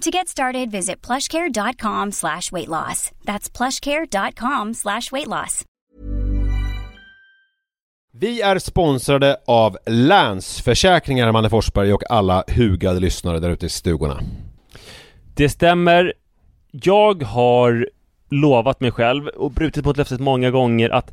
To get started, visit plushcare.com slash weight loss. That's plushcare.com slash weight loss. Vi är sponsrade av Länsförsäkringar, Manne Forsberg och alla hugade lyssnare där ute i stugorna. Det stämmer. Jag har lovat mig själv och brutit mot löftet många gånger att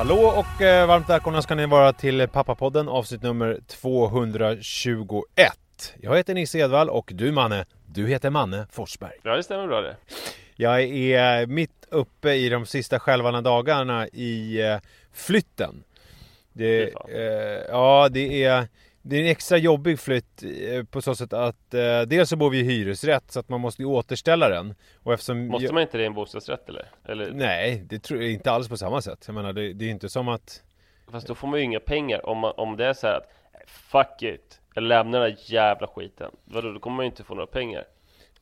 Hallå och eh, varmt välkomna ska ni vara till Pappapodden avsnitt nummer 221. Jag heter Nisse Edvall och du Manne, du heter Manne Forsberg. Ja, det stämmer bra det. Jag är mitt uppe i de sista skälvande dagarna i eh, flytten. Det, eh, ja, det är, det är en extra jobbig flytt eh, på så sätt att eh, dels så bor vi i hyresrätt så att man måste ju återställa den. Och eftersom Måste jag, man inte det i en bostadsrätt eller? eller? Nej, det tror jag inte alls på samma sätt. Jag menar, det, det är inte som att Fast då får man ju inga pengar om, man, om det är så här att Fuck it, jag lämnar den här jävla skiten Vadå, då kommer man ju inte få några pengar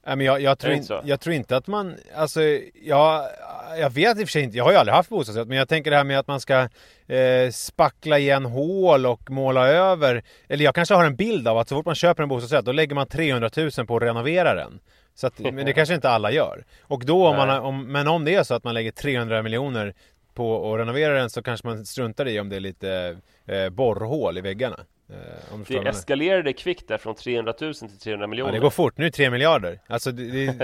Nej, men jag, jag, tror in, jag tror inte att man, alltså jag, jag vet i och för sig inte, jag har ju aldrig haft bostadsrätt, men jag tänker det här med att man ska eh, spackla igen hål och måla över. Eller jag kanske har en bild av att så fort man köper en bostadsrätt, då lägger man 300 000 på att renovera den. Så att, men det kanske inte alla gör. Och då om man, om, men om det är så att man lägger 300 miljoner på att renovera den så kanske man struntar i om det är lite eh, borrhål i väggarna. Eh, Det eskalerade kvickt där från 300 000 till 300 miljoner Ja, det går fort. Nu är det 3 miljarder. Alltså, det, det,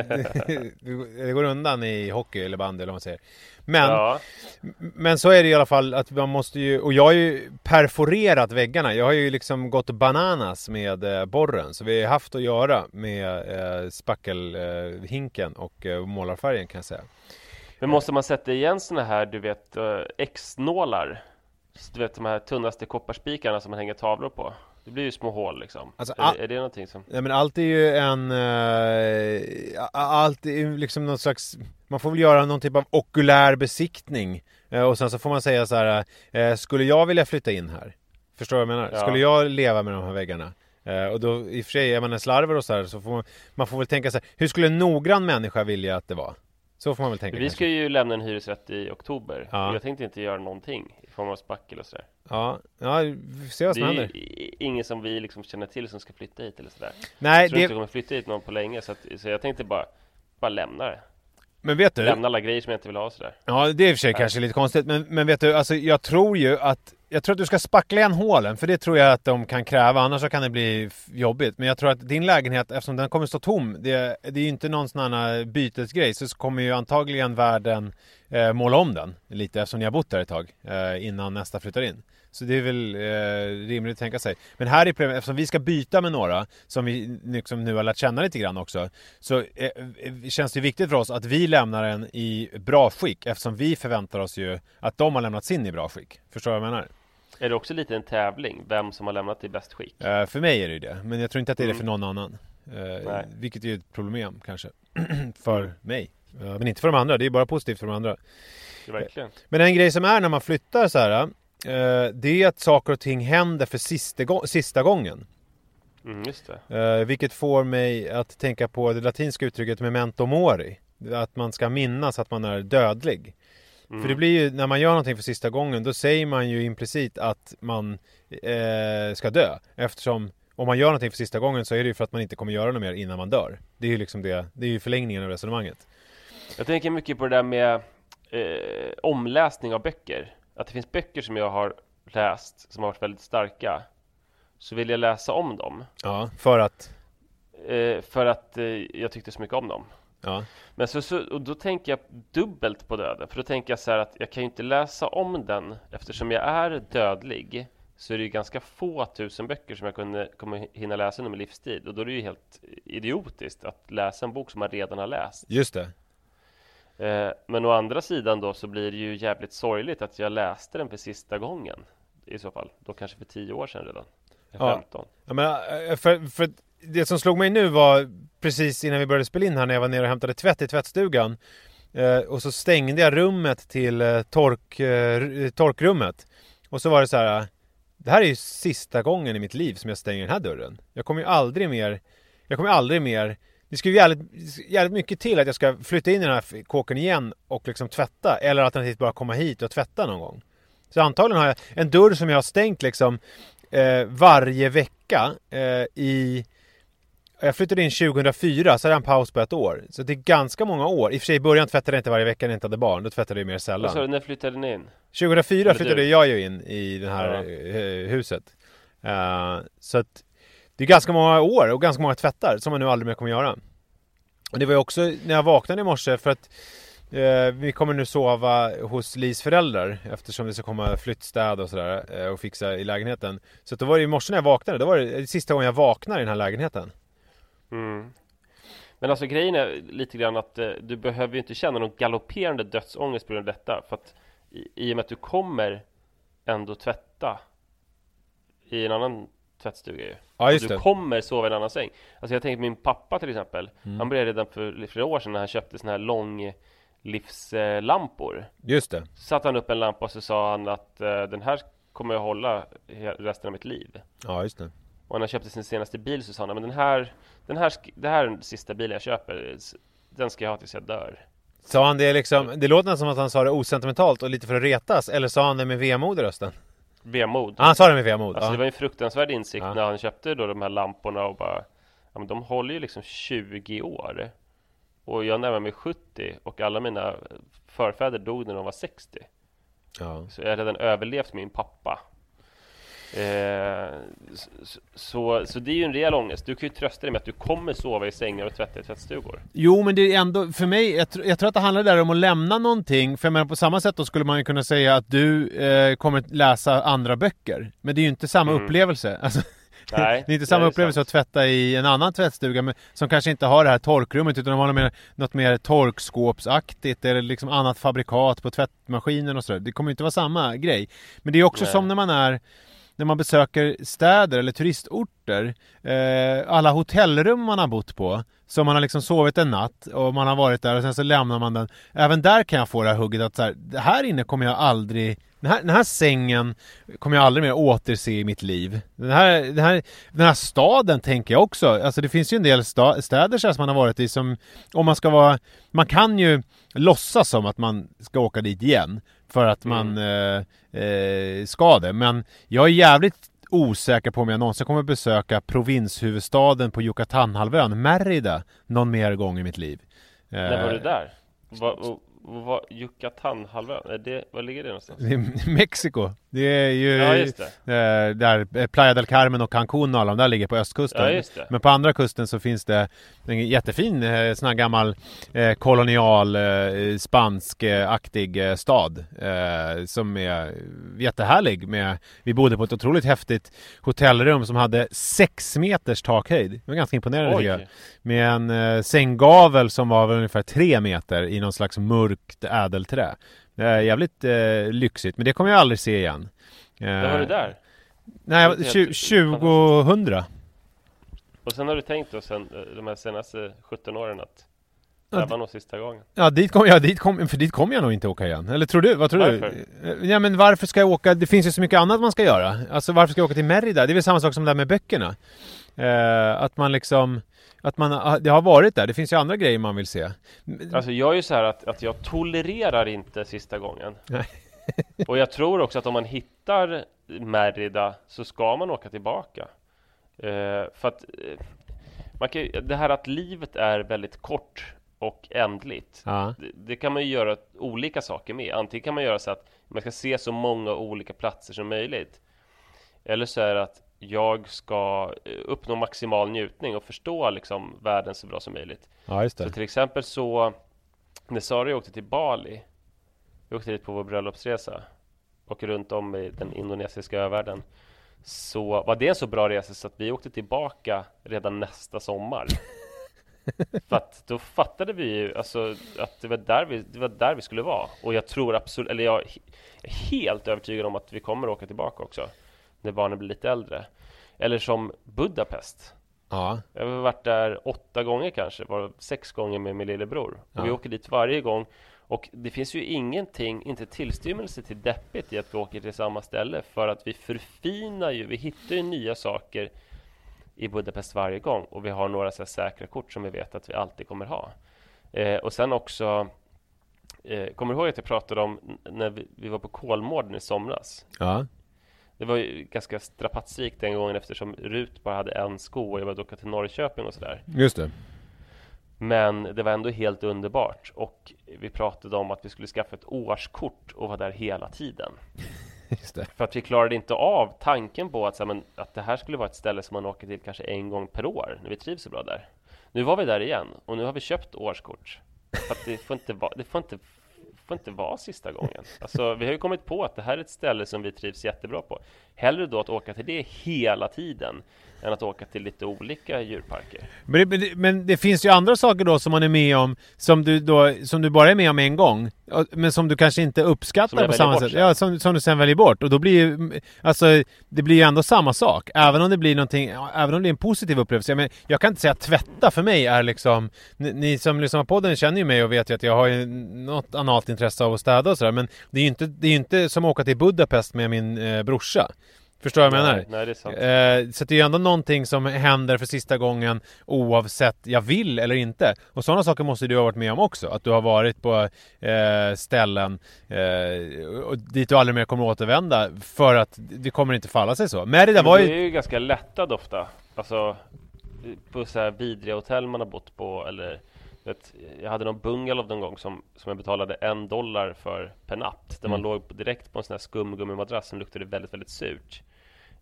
det, det går undan i hockey eller bandy eller vad man säger. Men, Ja, men så är det i alla fall att man måste ju, och jag har ju perforerat väggarna. Jag har ju liksom gått bananas med eh, borren. Så vi har haft att göra med eh, spackelhinken eh, och eh, målarfärgen kan jag säga. men måste man sätta igen såna här, du vet, eh, X-nålar? Du vet de här tunnaste kopparspikarna som man hänger tavlor på Det blir ju små hål liksom Alltså, är, är det någonting som... Nej men allt är ju en... Eh, allt är ju liksom någon slags... Man får väl göra någon typ av okulär besiktning. Eh, och sen så får man säga så här. Eh, skulle jag vilja flytta in här? Förstår du vad jag menar? Ja. Skulle jag leva med de här väggarna? Och då i och för sig är man en slarver och så här så får man, man får väl tänka så här. Hur skulle en noggrann människa vilja att det var? Så får man väl tänka Vi kanske. ska ju lämna en hyresrätt i oktober Ja. Jag tänkte inte göra någonting i form av spackel och sådär Ja, ja, vi får se vad Det som är händer. ju i- ingen som vi liksom känner till som ska flytta hit eller sådär Nej, Jag tror det, inte det kommer flytta hit någon på länge så, att, så jag tänkte bara Bara lämna det Men vet du? Lämna alla grejer som jag inte vill ha sådär. Ja, det är i och för sig kanske lite konstigt. Men, men vet du, alltså jag tror ju att jag tror att du ska spackla igen hålen, för det tror jag att de kan kräva, annars så kan det bli jobbigt. Men jag tror att din lägenhet, eftersom den kommer stå tom, det, det är ju inte någon sån här eh, bytesgrej, så kommer ju antagligen värden eh, måla om den lite eftersom ni har bott där ett tag eh, innan nästa flyttar in. Så det är väl eh, rimligt att tänka sig. Men här är problemet, eftersom vi ska byta med några som vi liksom nu har lärt känna lite grann också, så eh, eh känns det viktigt för oss att vi lämnar den i bra skick eftersom vi förväntar oss ju att de har lämnat sin i bra skick. Förstår du vad jag menar? Är det också lite en tävling, vem som har lämnat det i bäst skick? Uh, för mig är det ju det, men jag tror inte att det är det Mm. för någon annan. Uh, vilket är ett problem kanske. för mig. Uh, men inte för de andra, det är bara positivt för de andra. Verkligen. Men en grej som är när man flyttar så här. Det är att saker och ting händer för sista, sista gången. Mm. Uh, vilket får mig att tänka på det latinska uttrycket memento mori. Att man ska minnas att man är dödlig. Mm. För det blir ju, när man gör någonting för sista gången, då säger man ju implicit att man eh, ska dö. Eftersom om man gör någonting för sista gången så är det ju för att man inte kommer göra något mer innan man dör. Det är ju liksom det, det är ju förlängningen av resonemanget. Jag tänker mycket på det där med eh, omläsning av böcker. Att det finns böcker som jag har läst som har varit väldigt starka. Så vill jag läsa om dem. Ja, för att... Eh, för att eh, jag tyckte så mycket om dem. Ja. Men så, så, och då tänker jag dubbelt på döden. För då tänker jag så här att jag kan ju inte läsa om den eftersom jag är dödlig. Så är det ju ganska få tusen böcker som jag kunde, kommer hinna läsa under min livstid. Och då är det ju helt idiotiskt att läsa en bok som man redan har läst. Just det. Eh, men å andra sidan då så blir det ju jävligt sorgligt att jag läste den för sista gången. I så fall. Då kanske för tio år sedan redan. Ja. 15. Ja, men, eh, för, för det som slog mig nu var precis innan vi började spela in här när jag var nere och hämtade tvätt i tvättstugan. Eh, och så stängde jag rummet till eh, tork, eh, torkrummet. Och så var det så här. Det här är ju sista gången i mitt liv som jag stänger den här dörren. Jag kommer ju aldrig mer Jag kommer aldrig mer Det ska ju jävligt, jävligt mycket till att jag ska flytta in i den här kåken igen och liksom tvätta. Eller alternativt bara komma hit och tvätta någon gång. Så antagligen har jag en dörr som jag har stängt liksom eh, varje vecka eh, i jag flyttade in 2004, så hade jag en paus på ett år. Så det är ganska många år. I och för sig i början tvättade jag inte varje vecka när jag inte hade barn. Då tvättade jag mer Vad sa sällan. du, när flyttade ni in? 2004 Eller flyttade du? jag ju in i det här Ja. eh, huset. Eh, så att det är ganska många år och ganska många tvättar som man nu aldrig mer kommer göra. Och det var ju också när jag vaknade i morse för att eh, vi kommer nu sova hos Lis föräldrar eftersom det ska komma flyttstäd och sådär eh, och fixa i lägenheten. Så att då var det i morse när jag vaknade, då var det sista gången jag vaknade i den här lägenheten. Mm. Men alltså grejen är lite grann att eh, du behöver ju inte känna någon galopperande dödsångest på grund av detta. För att i, i och med att du kommer ändå tvätta i en annan tvättstuga ju. Ja just och du det. kommer sova i en annan säng. Alltså jag tänker min pappa till exempel. Mm. Han började redan för flera år sedan när han köpte såna här långlivslampor. Just det. Satte han upp en lampa och så sa han att eh, den här kommer jag hålla resten av mitt liv. Ja just det. Och när han köpte sin senaste bil så sa han, men den här, den här, det här är den sista bilen jag köper. Den ska jag ha tills jag dör. Sa han det liksom, det låter nästan som att han sa det osentimentalt och lite för att retas, eller sa han det med vemod i rösten? Vemod. Ja, han sa det med vemod. Alltså ja. det var en fruktansvärd insikt Ja. när han köpte då de här lamporna och bara Ja men de håller ju liksom 20 år Och jag närmar mig 70 och alla mina förfäder dog när de var 60 ja. Så jag har redan överlevt min pappa eh, så, så, det är ju en rejäl ångest Du kan ju trösta dig med att du kommer sova i sängar och tvätta i tvättstugor Jo, men det är ändå, för mig, jag, jag tror att det handlar där om att lämna någonting. För jag menar, på samma sätt då skulle man ju kunna säga att du eh, kommer läsa andra böcker. Men det är ju inte samma Mm. upplevelse. Alltså, Nej, det är inte samma är upplevelse sant. att tvätta i en annan tvättstuga men, som kanske inte har det här torkrummet utan de har något mer, något mer torkskåpsaktigt eller liksom annat fabrikat på tvättmaskinen och sådär. Det kommer inte vara samma grej. Men det är också Nej. som när man är när man besöker städer eller turistorter, eh, alla hotellrum man har bott på, som man har liksom sovit en natt och man har varit där och sen så lämnar man den. Även där kan jag få det här hugget att så här, det här inne kommer jag aldrig, den här, den här sängen kommer jag aldrig mer återse i mitt liv. Den här, den här, den här staden tänker jag också, alltså det finns ju en del sta- städer som man har varit i som, om man ska vara, man kan ju låtsas som att man ska åka dit igen för att man eh, eh, ska det. Men jag är jävligt osäker på om jag någonsin kommer besöka provinshuvudstaden på Yucatanhalvön, Mérida, någon mer gång i mitt liv. När var Eh, du där? Vad, och, och vad, Yucatan-halvön, är det, var ligger det någonstans? Det är Mexiko. Det är ju Ja, det. eh, där eh, Playa del Carmen och Cancún och alla de där ligger på östkusten. Ja. Men på andra kusten så finns det en jättefin eh, sån här gammal eh, kolonial eh, spansk-aktig eh, stad som är jättehärlig. Med, vi bodde på ett otroligt häftigt hotellrum som hade sex meters takhöjd. Det var ganska imponerande tycker jag. Med en sänggavel som var väl ungefär tre meter i någon slags mörkt ädelträ. Det är jävligt eh, lyxigt, men det kommer jag aldrig se igen. Eh, när var du där? Nej, Det är tju- helt 2000. Och sen har du tänkt då sen eh, de här senaste 17 åren att Ja, det här var nog sista gången? Ja, dit kommer jag, dit kom, för dit kommer jag nog inte åka igen. Eller tror du? Vad tror Varför? du? Eh, Ja, men varför ska jag åka? Det finns ju så mycket annat man ska göra. Alltså varför ska jag åka till Merida? Det är väl samma sak som det där med böckerna. Eh, att man liksom, att man, det har varit där. Det finns ju andra grejer man vill se. Alltså jag är ju så här att, att jag tolererar inte sista gången. Nej. Och jag tror också att om man hittar Merida så ska man åka tillbaka. Eh, för att eh, man kan, det här att livet är väldigt kort och ändligt. Ja. Det, det kan man ju göra olika saker med. Antingen kan man göra så att man ska se så många olika platser som möjligt. Eller så är det att jag ska eh, uppnå maximal njutning och förstå liksom världen så bra som möjligt. ja, just Så det. till exempel så när Sara och jag åkte till Bali Vi åkte dit på vår bröllopsresa och runt om i den indonesiska övärlden så var det en så bra resa så att vi åkte tillbaka redan nästa sommar. För att då fattade vi ju alltså, att det var, där vi, det var där vi skulle vara. Och jag tror absolut, eller jag är helt övertygad om att vi kommer åka tillbaka också. När barnen blir lite äldre. Eller som Budapest. Ja. Jag har varit där åtta gånger kanske, var sex gånger med min lillebror. Och Ja. vi åker dit varje gång. Och det finns ju ingenting, inte tillstymmelse till deppigt i att vi åker till samma ställe. För att vi förfinar ju, vi hittar ju nya saker i Budapest varje gång. Och vi har några så säkra kort som vi vet att vi alltid kommer ha. Eh, och sen också, eh, kommer du ihåg att jag pratade om när vi, vi var på Kolmården i somras? Ja. Det var ju ganska strapatsrikt den gången eftersom Rut bara hade en sko och jag behövde åka till Norrköping och sådär. Just det. Men det var ändå helt underbart och vi pratade om att vi skulle skaffa ett årskort och vara där hela tiden. Just det. För att vi klarade inte av tanken på att, så här, men, att det här skulle vara ett ställe som man åker till kanske en gång per år när vi trivs så bra där. Nu var vi där igen och nu har vi köpt årskort. För att det får inte vara, det får inte, får inte vara sista gången. Alltså, vi har ju kommit på att det här är ett ställe som vi trivs jättebra på. Hellre då att åka till det hela tiden än att åka till lite olika djurparker. Men det, men, det, finns ju andra saker då som man är med om som du, då, som du bara är med om en gång Men som du kanske inte uppskattar på samma bort sätt. Sen. Ja, som, som du sen väljer bort. Och då blir ju Alltså Det blir ju ändå samma sak. Även om det blir någonting Även om det är en positiv upplevelse. Jag, men, jag kan inte säga att tvätta för mig är liksom Ni, ni som lyssnar på podden känner ju mig och vet ju att jag har ju något annat intresse av att städa och sådär. Men det är ju inte, det är inte som att åka till Budapest med min eh, brorsa Förstår vad jag menar? Nej, nej, det är sant. Eh, så det är ju ändå någonting som händer för sista gången oavsett jag vill eller inte. Och sådana saker måste du ha varit med om också. Att du har varit på eh, ställen eh, och dit du aldrig mer kommer återvända för att det kommer inte falla sig så. Men var du ju... är ju ganska lättad ofta. Alltså på så här vidriga hotell man har bott på eller vet, jag hade någon bungalow någon gång som, som jag betalade en dollar för per natt. Där man Mm. låg direkt på en sån här skumgummimadrass som luktade väldigt, väldigt surt.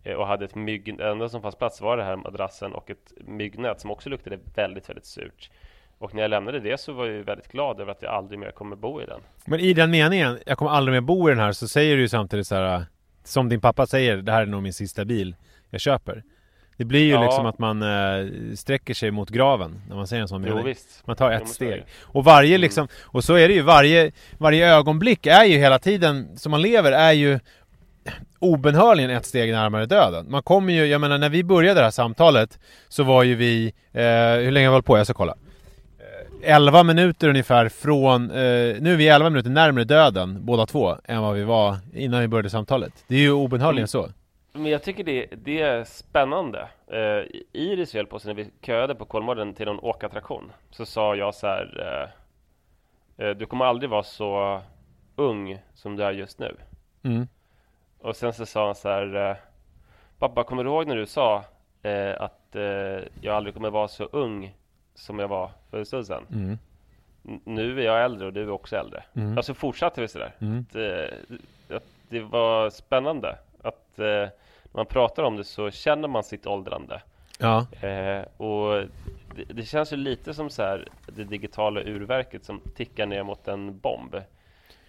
Eh, Och hade ett mygg, det enda som fanns plats var det här madrassen och ett myggnät som också luktade väldigt, väldigt surt. Och när jag lämnade det så var jag ju väldigt glad över att jag aldrig mer kommer bo i den. Men i den meningen, jag kommer aldrig mer bo i den här, så säger du ju samtidigt så här Som din pappa säger, det här är nog min sista bil jag köper. Det blir ju Ja. liksom att man eh, sträcker sig mot graven när man säger en sån Jo mening. visst. Man tar Jo, ett steg. Och varje Mm. liksom, och så är det ju, varje, varje ögonblick är ju hela tiden som man lever är ju obenhörligen ett steg närmare döden. Man kommer ju, jag menar när vi började det här samtalet så var ju vi, eh, hur länge har vi hållit på? Jag ska kolla. Eh, 11 minuter ungefär från, eh, nu är vi 11 minuter närmare döden båda två än vad vi var innan vi började samtalet. Det är ju obenhörligen Mm. så. Men jag tycker det, det är spännande. Eh, Iris höll på sig när vi köade på Kolmården till någon åkattraktion. Så sa jag så här. Eh, eh, du kommer aldrig vara så ung som du är just nu. Mm. Och sen så sa han så här. Eh, Pappa, kommer du ihåg när du sa eh, att eh, jag aldrig kommer vara så ung som jag var för en stund sedan? Mm. Nu är jag äldre och du är också äldre. Mm. Alltså fortsatte vi sådär. Mm. Att, eh, det var spännande. Att eh, när man pratar om det så känner man sitt åldrande. Ja. Eh, och det, det känns ju lite som så här det digitala urverket som tickar ner mot en bomb.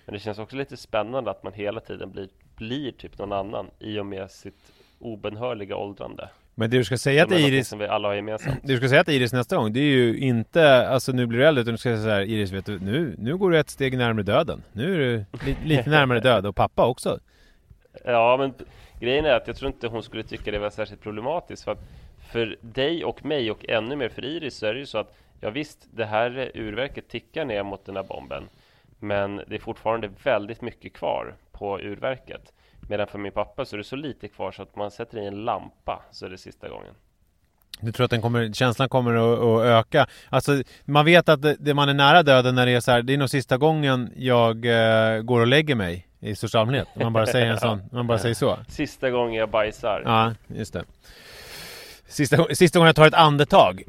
Men det känns också lite spännande att man hela tiden blir, blir typ någon annan i och med sitt obenhörliga åldrande. Men det du ska säga till Iris som vi alla har gemensamt. Det du ska säga till Iris nästa gång, det är ju inte alltså nu blir du äldre, utan du ska säga så här, Iris vet du, nu, nu går du ett steg närmare döden. Nu är du li, lite närmare död och pappa också. Ja, men grejen är att jag tror inte hon skulle tycka det var särskilt problematiskt. För att för dig och mig och ännu mer för Iris så är det ju så att ja visst, det här urverket tickar ner mot den här bomben. Men det är fortfarande väldigt mycket kvar på urverket. Medan för min pappa så är det så lite kvar så att man sätter i en lampa så är det sista gången. Du tror att den kommer, känslan kommer att, att öka? Alltså man vet att det, det man är nära döden när det är så här, det är nog sista gången jag eh, går och lägger mig i största allmänhet. Man bara säger en sån, man bara säger så. Sista gången jag bajsar. Ja, just det. Sista, sista gången jag tar ett andetag.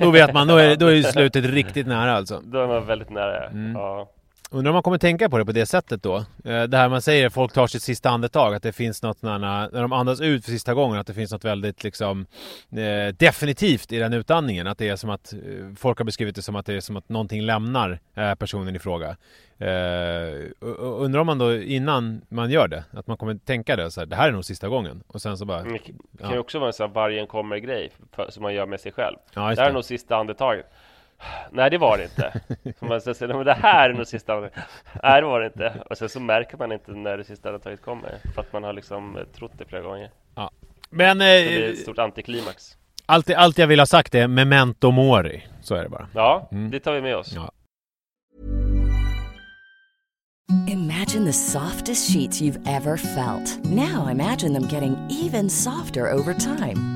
Då vet man, då är, då är slutet riktigt nära alltså. Då är man väldigt nära. Mm. Ja. Undrar om man kommer tänka på det på det sättet då? Eh, Det här man säger, folk tar sitt sista andetag, att det finns något när, när de andas ut för sista gången, att det finns något väldigt liksom eh, definitivt i den utandningen. Att det är som att, eh, folk har beskrivit det som att det är som att någonting lämnar eh, personen i fråga. Eh, undrar om man då innan man gör det, att man kommer tänka det så här, det här är nog sista gången. Och sen så bara, Det kan Ja. ju också vara en sån här vargen kommer-grej som man gör med sig själv. ja Det här är nog sista andetaget. Nej, det var det inte. Så man säger, men det här är nog sista andetaget. Nej, det var det inte. Och sen så märker man inte när det sista andetaget kommer. För att man har liksom eh, trott det flera gånger. Men Så det är eh, ett stort antiklimax. allt, allt jag vill ha sagt är memento mori. Så är det bara. Ja, Mm. det tar vi med oss. Ja. Imagine the softest sheets you've ever felt. Now imagine them getting even softer over time.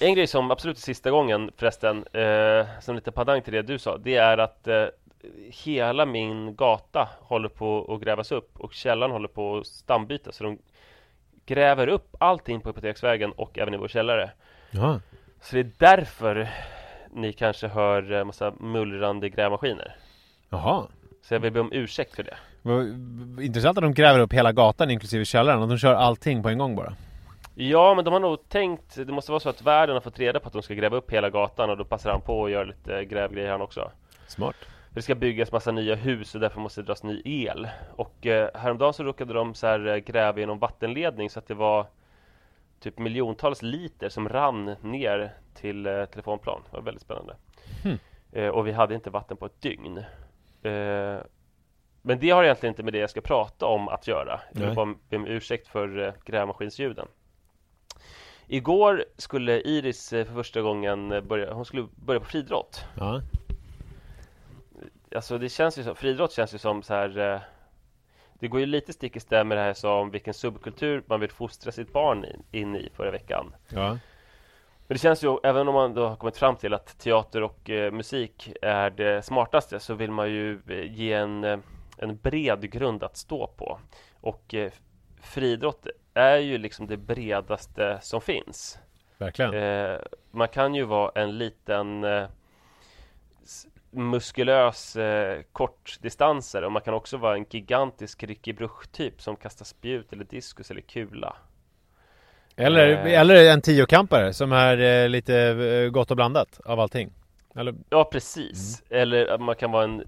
En grej som absolut är sista gången förresten, eh, som lite padang till det du sa, det är att eh, hela min gata håller på att grävas upp och källaren håller på att stambytas. Så de gräver upp allting på Hypoteksvägen och även i vår källare. Ja. Så det är därför ni kanske hör eh, massa mullrande grävmaskiner. Jaha. Så jag vill be om ursäkt för det. Intressant att de gräver upp hela gatan inklusive källaren och de kör allting på en gång bara. Ja, men de har nog tänkt, det måste vara så att världen har fått reda på att de ska gräva upp hela gatan och då passar han på att göra lite grävgrejer han också. Smart. Det ska byggas massa nya hus och därför måste det dras ny el. Och eh, häromdagen så råkade de så här eh, gräva genom vattenledning så att det var typ miljontals liter som rann ner till eh, telefonplan. Det var väldigt spännande. Hmm. Eh, och vi hade inte vatten på ett dygn. Eh, men det har egentligen inte med det jag ska prata om att göra. Jag vill bara be om ursäkt för eh, grävmaskinsljuden. Igår skulle Iris eh, för första gången eh, börja, hon skulle börja på friidrott. Ja. Alltså det känns ju som, friidrott känns ju som så här eh, Det går ju lite stick i stäv med det här som vilken subkultur man vill fostra sitt barn in, in i förra veckan Ja. Men det känns ju, även om man då har kommit fram till att teater och eh, musik är det smartaste så vill man ju ge en, en bred grund att stå på Och eh, friidrott är ju liksom det bredaste som finns Verkligen. Eh, man kan ju vara en liten eh, muskulös eh, kortdistansare och man kan också vara en gigantisk Ricky Bruch-typ som kastar spjut eller diskus eller kula. Eller, Eh. eller en tiokampare som är eh, lite eh, gott och blandat av allting. Eller, Ja precis, eller att man kan vara en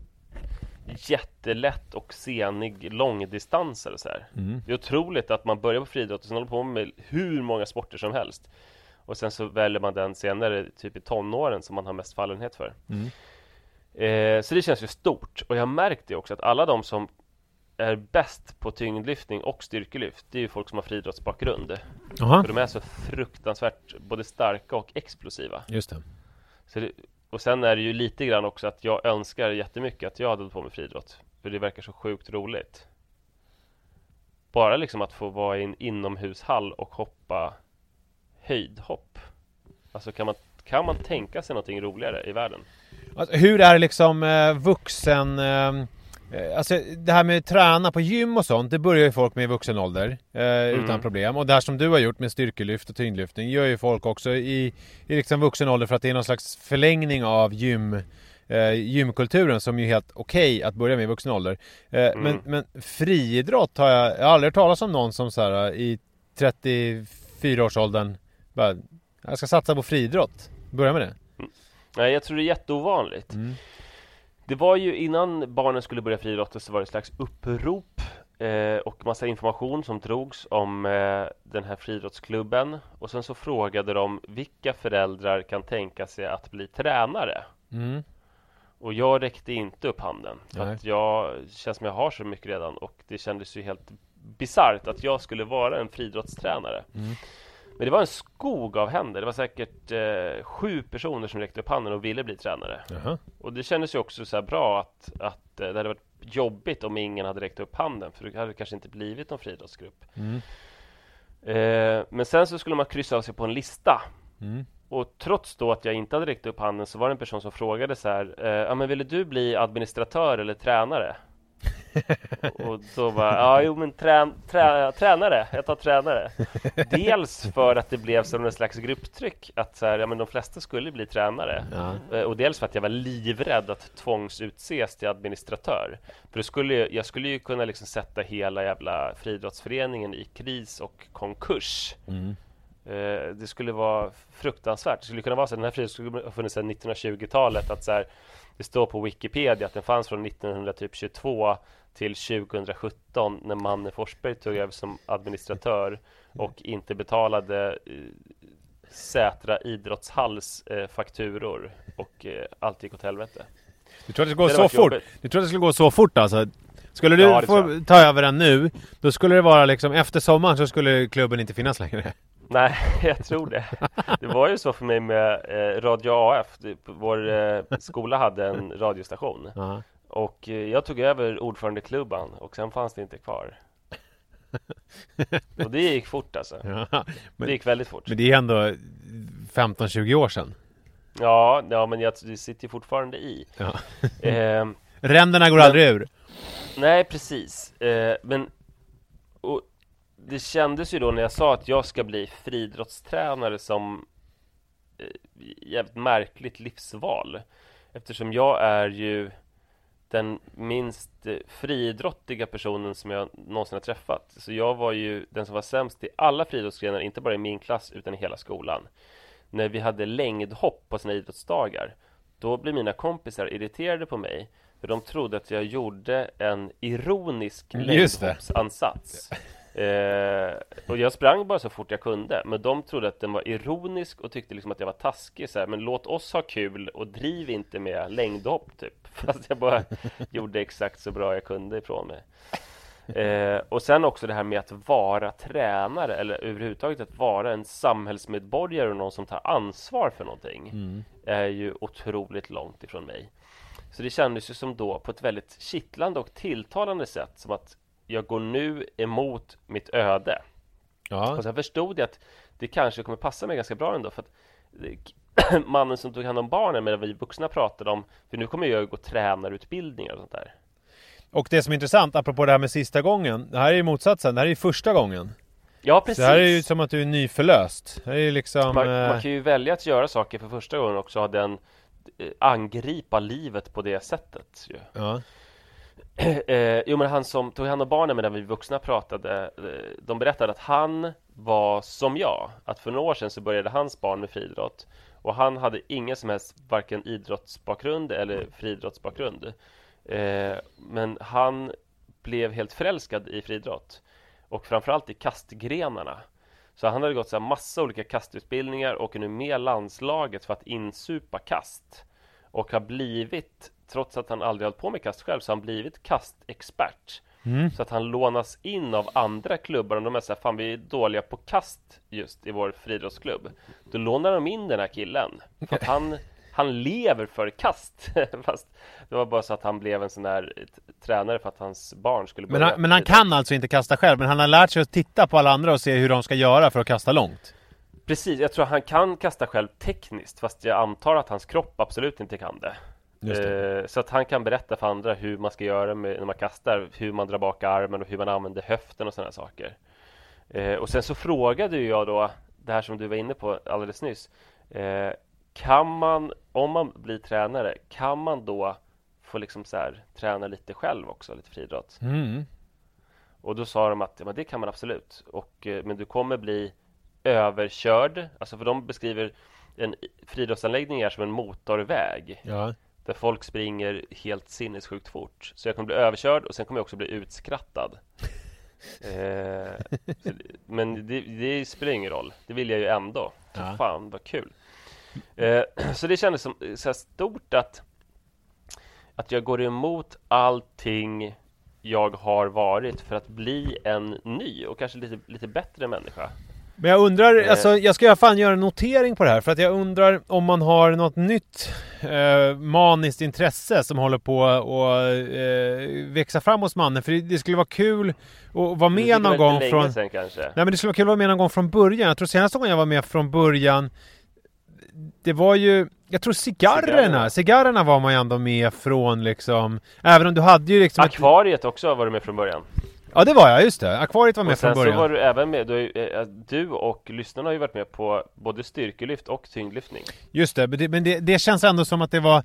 jättelätt och senig långdistansare så här. Mm. Det är otroligt att man börjar på friidrott och sen håller på med hur många sporter som helst Och sen så väljer man den senare, typ i tonåren, som man har mest fallenhet för Mm. eh, Så det känns ju stort, och jag har märkt det också att alla de som är bäst på tyngdlyftning och styrkelyft Det är ju folk som har friidrottsbakgrund För de är så fruktansvärt både starka och explosiva just det. så det, och sen är det ju lite grann också att jag önskar jättemycket att jag hade hållit på med friidrott. För det verkar så sjukt roligt. Bara liksom att få vara i en inomhushall och hoppa höjdhopp. Alltså kan man, kan man tänka sig någonting roligare i världen? Alltså, hur är liksom eh, vuxen... Eh, alltså det här med att träna på gym och sånt, det börjar ju folk med i vuxen ålder. Eh, Utan problem. Och det här som du har gjort med styrkelyft och tyngdlyftning gör ju folk också i, i liksom vuxen ålder för att det är någon slags förlängning av gym eh, gymkulturen som ju är helt okej att börja med i vuxen ålder. Eh, men, men friidrott har jag, jag har aldrig hört talas om någon som så här, i 34-årsåldern bara, jag ska satsa på friidrott. Börja med det. Nej, jag tror det är jätteovanligt Det var ju innan barnen skulle börja friidrotta så var det ett slags upprop eh, och massa information som drogs om eh, den här friidrottsklubben och sen så frågade de vilka föräldrar kan tänka sig att bli tränare? Mm. Och jag räckte inte upp handen för Nej. att jag känns som jag har så mycket redan och det kändes ju helt bisarrt att jag skulle vara en friidrottstränare. Mm. Men det var en skog av händer. Det var säkert eh, sju personer som räckte upp handen och ville bli tränare. Jaha. Och det kändes ju också så bra att, att eh, det hade varit jobbigt om ingen hade räckt upp handen för det hade kanske inte blivit någon friidrottsgrupp. Mm. Eh, men sen så skulle man kryssa av sig på en lista. Mm. Och trots då att jag inte hade räckt upp handen så var det en person som frågade så här, eh, ja men ville du bli administratör eller tränare? och då var ja jo men trän, trä, tränare, jag tar tränare. Dels för att det blev som en slags grupptryck att så här, ja men de flesta skulle bli tränare. Ja. Eh, Och dels för att jag var livrädd att tvångsutses till administratör. För skulle, jag skulle ju kunna liksom sätta hela jävla friidrottsföreningen i kris och konkurs. Mm. Eh, Det skulle vara fruktansvärt. Det skulle kunna vara så att den här friidrottsklubben har funnits sedan 1920-talet. Att så här, det står på Wikipedia att den fanns från 1922 till 2017 när Manne Forsberg tog över som administratör och inte betalade eh, Sätra idrottshalls eh, fakturor och eh, allt gick åt helvete. Du tror att det skulle gå så fort? jobbigt. Du tror att det skulle gå så fort alltså? Skulle du Ja, få ta över den nu, då skulle det vara liksom efter sommaren så skulle klubben inte finnas längre. Nej, jag tror det. Det var ju så för mig med eh, Radio AF. Det- Vår eh, skola hade en radiostation. Ja. Och eh, jag tog över ordförandeklubban och sen fanns det inte kvar. Och det gick fort alltså. Ja. Det Men, gick väldigt fort. men det är ändå 15-20 år sedan. Ja, ja men jag, det sitter ju fortfarande i. Ja. Ränderna går Men- aldrig ur. nej, precis. Men och det kändes ju då när jag sa att jag ska bli friidrottstränare som eh, jävligt märkligt livsval. Eftersom jag är ju den minst eh, friidrottiga personen som jag någonsin har träffat. Så jag var ju den som var sämst i alla friidrottsgrenar, inte bara i min klass utan i hela skolan. När vi hade längdhopp på sina idrottsdagar, då blev mina kompisar irriterade på mig för de trodde att jag gjorde en ironisk längdhoppsansats. Eh, och jag sprang bara så fort jag kunde, men de trodde att den var ironisk och tyckte liksom att jag var taskig så här, men låt oss ha kul och driv inte med längdhopp typ. Fast jag bara gjorde exakt så bra jag kunde ifrån mig. Eh, och sen också det här med att vara tränare eller överhuvudtaget att vara en samhällsmedborgare och någon som tar ansvar för någonting är ju otroligt långt ifrån mig. Så det kändes ju som då på ett väldigt kittlande och tilltalande sätt som att jag går nu emot mitt öde. Ja. Och sen förstod jag att det kanske kommer passa mig ganska bra ändå för att mannen som tog hand om barnen medan vi vuxna pratade om för nu kommer jag ju gå tränarutbildningar och sånt där. Och det som är intressant, apropå det här med sista gången. Det här är ju motsatsen, det här är ju första gången. Ja Så precis! det här är ju som att du är nyförlöst. Det här är liksom... man, eh, man kan ju välja att göra saker för första gången också, ha den eh, angripa livet på det sättet ju. Ja. Eh, jo men han som tog hand om barnen medan vi vuxna pratade eh, De berättade att han var som jag. Att för några år sedan så började hans barn med friidrott. Och han hade ingen som helst varken idrottsbakgrund eller friidrottsbakgrund. Eh, men han blev helt förälskad i friidrott. Och framförallt i kastgrenarna. Så han hade gått så här massa olika kastutbildningar och är nu med landslaget för att insupa kast. Och har blivit, trots att han aldrig hållit på med kast själv, så har han blivit kastexpert. Mm. Så att han lånas in av andra klubbar om de är såhär, fan vi är dåliga på kast just i vår friidrottsklubb. Då lånar de in den här killen. För att han, han lever för kast. Fast det var bara så att han blev en sån där tränare för att hans barn skulle börja Men han, men han kan alltså inte kasta själv, men han har lärt sig att titta på alla andra och se hur de ska göra för att kasta långt. Precis, jag tror han kan kasta själv tekniskt Fast jag antar att hans kropp absolut inte kan det. Eh, Så att han kan berätta för andra hur man ska göra med, när man kastar Hur man drar bak armen och hur man använder höften och sådana saker eh, Och sen så frågade jag då Det här som du var inne på alldeles nyss eh, Kan man, om man blir tränare Kan man då få liksom så här, träna lite själv också, lite friidrott? Mm. Och då sa de att ja, men det kan man absolut och, eh, Men du kommer bli överkörd Alltså för de beskriver en friidrottsanläggning är som en motorväg Ja. Där folk springer helt sinnessjukt fort. Så jag kommer bli överkörd och sen kommer jag också bli utskrattad. Eh, Men det, det spelar ingen roll. Det vill jag ju ändå. Ja. Fan vad kul. Eh, Så det kändes som eh, så här stort att Att jag går emot allting jag har varit för att bli en ny och kanske lite, lite bättre människa. Men jag undrar, Eh. alltså jag ska i alla fall göra en notering på det här för att jag undrar om man har något nytt eh, maniskt intresse som håller på att eh, växa fram hos mannen. För det, det skulle vara kul att vara med någon gång från... Sen, kanske. Nej men det skulle vara kul att vara med någon gång från början. Jag tror senaste gången jag var med från början Det var ju Jag tror cigarrerna, Cigarrerna. var man ju ändå med från liksom Även om du hade ju liksom ett- Akvariet också var du med från början. Ja det var jag, just det. Akvariet var med och sen från början. så var du även med, du, ju, eh, du och lyssnarna har ju varit med på både styrkelyft och tyngdlyftning. Just det, men, det, men det, det känns ändå som att det var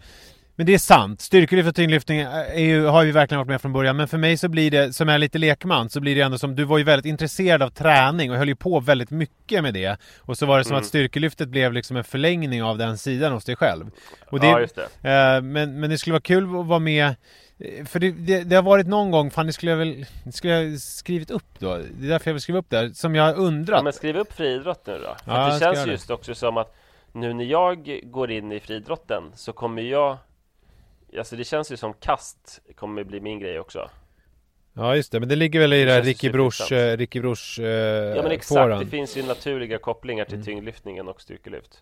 Men det är sant, styrkelyft och tyngdlyftning är ju, har ju verkligen varit med från början Men för mig så blir det, som är lite lekman, så blir det ändå som Du var ju väldigt intresserad av träning och höll ju på väldigt mycket med det Och så var det som Mm. att styrkelyftet blev liksom en förlängning av den sidan hos dig själv och det, Ja, just det. eh, men, men det skulle vara kul att vara med eh, för det, det, det har varit någon gång, fan det skulle jag väl skulle jag skrivit upp då Det är därför jag vill skriva upp det här, som jag har undrat Ja, men skriv upp friidrott nu då. För Ja, det känns göra det. just också som att nu när jag går in i friidrotten så kommer jag Alltså det känns ju som kast kommer bli min grej också. Ja just det, men det ligger väl i det, Det här Ricky Brors, eh, Ricky Brors eh, Ja men exakt, fåran. det finns ju naturliga kopplingar till Mm. tyngdlyftningen och styrkelyft.